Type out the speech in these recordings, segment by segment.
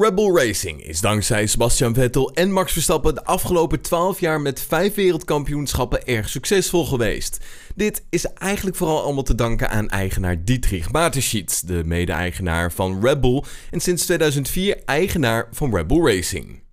Rebel Racing is dankzij Sebastian Vettel en Max Verstappen de afgelopen 12 jaar met 5 wereldkampioenschappen erg succesvol geweest. Dit is eigenlijk vooral allemaal te danken aan eigenaar Dietrich Mateschitz, de mede-eigenaar van Red Bull en sinds 2004 eigenaar van Rebel Racing.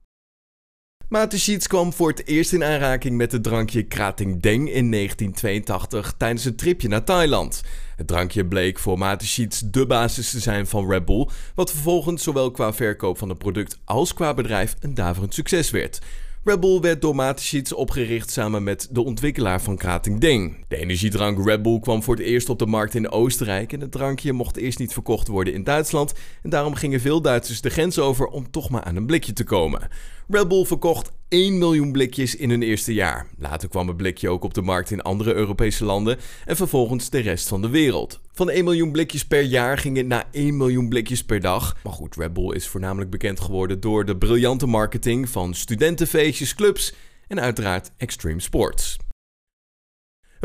Mateschitz kwam voor het eerst in aanraking met het drankje Krating Deng in 1982 tijdens een tripje naar Thailand. Het drankje bleek voor Mateschitz de basis te zijn van Red Bull, wat vervolgens zowel qua verkoop van het product als qua bedrijf een daverend succes werd. Red Bull werd door Mateschitz opgericht samen met de ontwikkelaar van Krating Deng. De energiedrank Red Bull kwam voor het eerst op de markt in Oostenrijk en het drankje mocht eerst niet verkocht worden in Duitsland en daarom gingen veel Duitsers de grens over om toch maar aan een blikje te komen. Red Bull verkocht 1 miljoen blikjes in hun eerste jaar. Later kwam het blikje ook op de markt in andere Europese landen en vervolgens de rest van de wereld. Van 1 miljoen blikjes per jaar ging het naar 1 miljoen blikjes per dag. Maar goed, Red Bull is voornamelijk bekend geworden door de briljante marketing van studentenfeestjes, clubs en uiteraard extreme sports.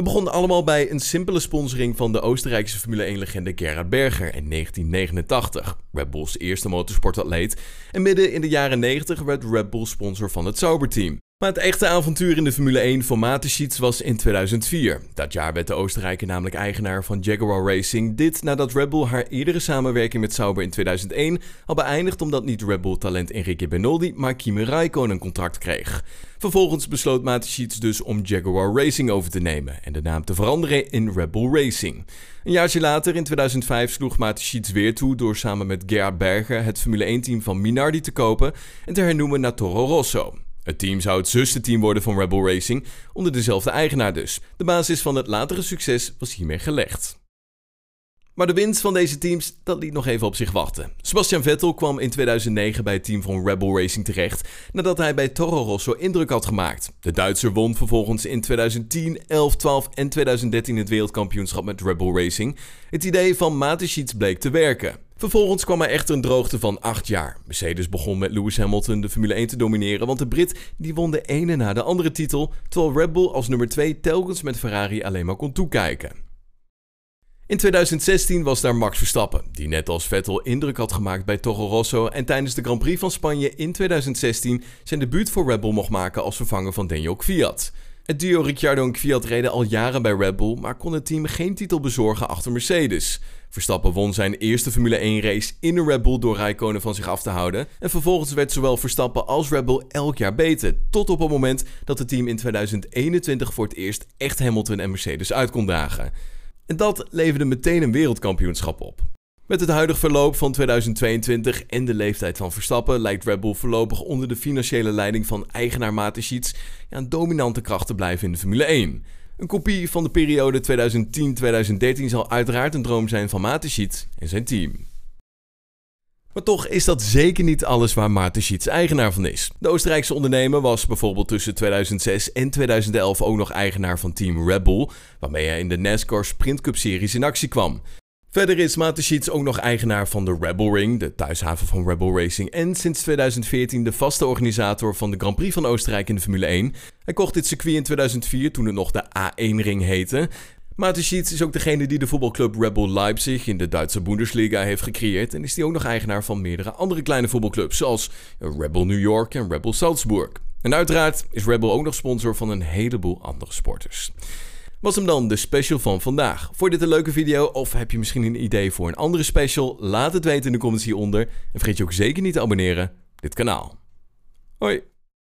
Het begon allemaal bij een simpele sponsoring van de Oostenrijkse Formule 1-legende Gerhard Berger in 1989, Red Bull's eerste motorsportatleet. En midden in de jaren 90 werd Red Bull sponsor van het Sauber-team. Maar het echte avontuur in de Formule 1 van Mateschitz was in 2004. Dat jaar werd de Oostenrijker namelijk eigenaar van Jaguar Racing. Dit nadat Red Bull haar eerdere samenwerking met Sauber in 2001 al beëindigd omdat niet Red Bull talent Enrique Benoldi, maar Kimi Raikkonen een contract kreeg. Vervolgens besloot Mateschitz dus om Jaguar Racing over te nemen en de naam te veranderen in Red Bull Racing. Een jaartje later, in 2005, sloeg Mateschitz weer toe door samen met Gerhard Berger het Formule 1-team van Minardi te kopen en te hernoemen naar Toro Rosso. Het team zou het zusterteam worden van Rebel Racing, onder dezelfde eigenaar dus. De basis van het latere succes was hiermee gelegd. Maar de winst van deze teams, dat liet nog even op zich wachten. Sebastian Vettel kwam in 2009 bij het team van Rebel Racing terecht nadat hij bij Toro Rosso indruk had gemaakt. De Duitser won vervolgens in 2010, 11, 12 en 2013 het wereldkampioenschap met Rebel Racing. Het idee van Mateschitz bleek te werken. Vervolgens kwam er echter een droogte van 8 jaar. Mercedes begon met Lewis Hamilton de Formule 1 te domineren, want de Brit die won de ene na de andere titel, terwijl Red Bull als nummer 2 telkens met Ferrari alleen maar kon toekijken. In 2016 was daar Max Verstappen, die net als Vettel indruk had gemaakt bij Toro Rosso en tijdens de Grand Prix van Spanje in 2016 zijn debuut voor Red Bull mocht maken als vervanger van Daniel Kvyat. Het duo Ricciardo en Kvyat reden al jaren bij Red Bull, maar kon het team geen titel bezorgen achter Mercedes. Verstappen won zijn eerste Formule 1 race in de Red Bull door Raikkonen van zich af te houden. En vervolgens werd zowel Verstappen als Red Bull elk jaar beter. Tot op het moment dat het team in 2021 voor het eerst echt Hamilton en Mercedes uit kon dagen. En dat leverde meteen een wereldkampioenschap op. Met het huidige verloop van 2022 en de leeftijd van Verstappen lijkt Red Bull voorlopig onder de financiële leiding van eigenaar ja, een dominante kracht te blijven in de Formule 1. Een kopie van de periode 2010-2013 zal uiteraard een droom zijn van Mateschitz en zijn team. Maar toch is dat zeker niet alles waar Mateschitz eigenaar van is. De Oostenrijkse ondernemer was bijvoorbeeld tussen 2006 en 2011 ook nog eigenaar van Team Red Bull, waarmee hij in de NASCAR Sprint Cup series in actie kwam. Verder is Mateschitz ook nog eigenaar van de Rebel Ring, de thuishaven van Rebel Racing, en sinds 2014 de vaste organisator van de Grand Prix van Oostenrijk in de Formule 1. Hij kocht dit circuit in 2004 toen het nog de A1-ring heette. Mateschitz is ook degene die de voetbalclub Rebel Leipzig in de Duitse Bundesliga heeft gecreëerd en is die ook nog eigenaar van meerdere andere kleine voetbalclubs zoals Rebel New York en Rebel Salzburg. En uiteraard is Rebel ook nog sponsor van een heleboel andere sporters was hem dan de special van vandaag. Vond je dit een leuke video of heb je misschien een idee voor een andere special? Laat het weten in de comments hieronder. En vergeet je ook zeker niet te abonneren op dit kanaal. Hoi!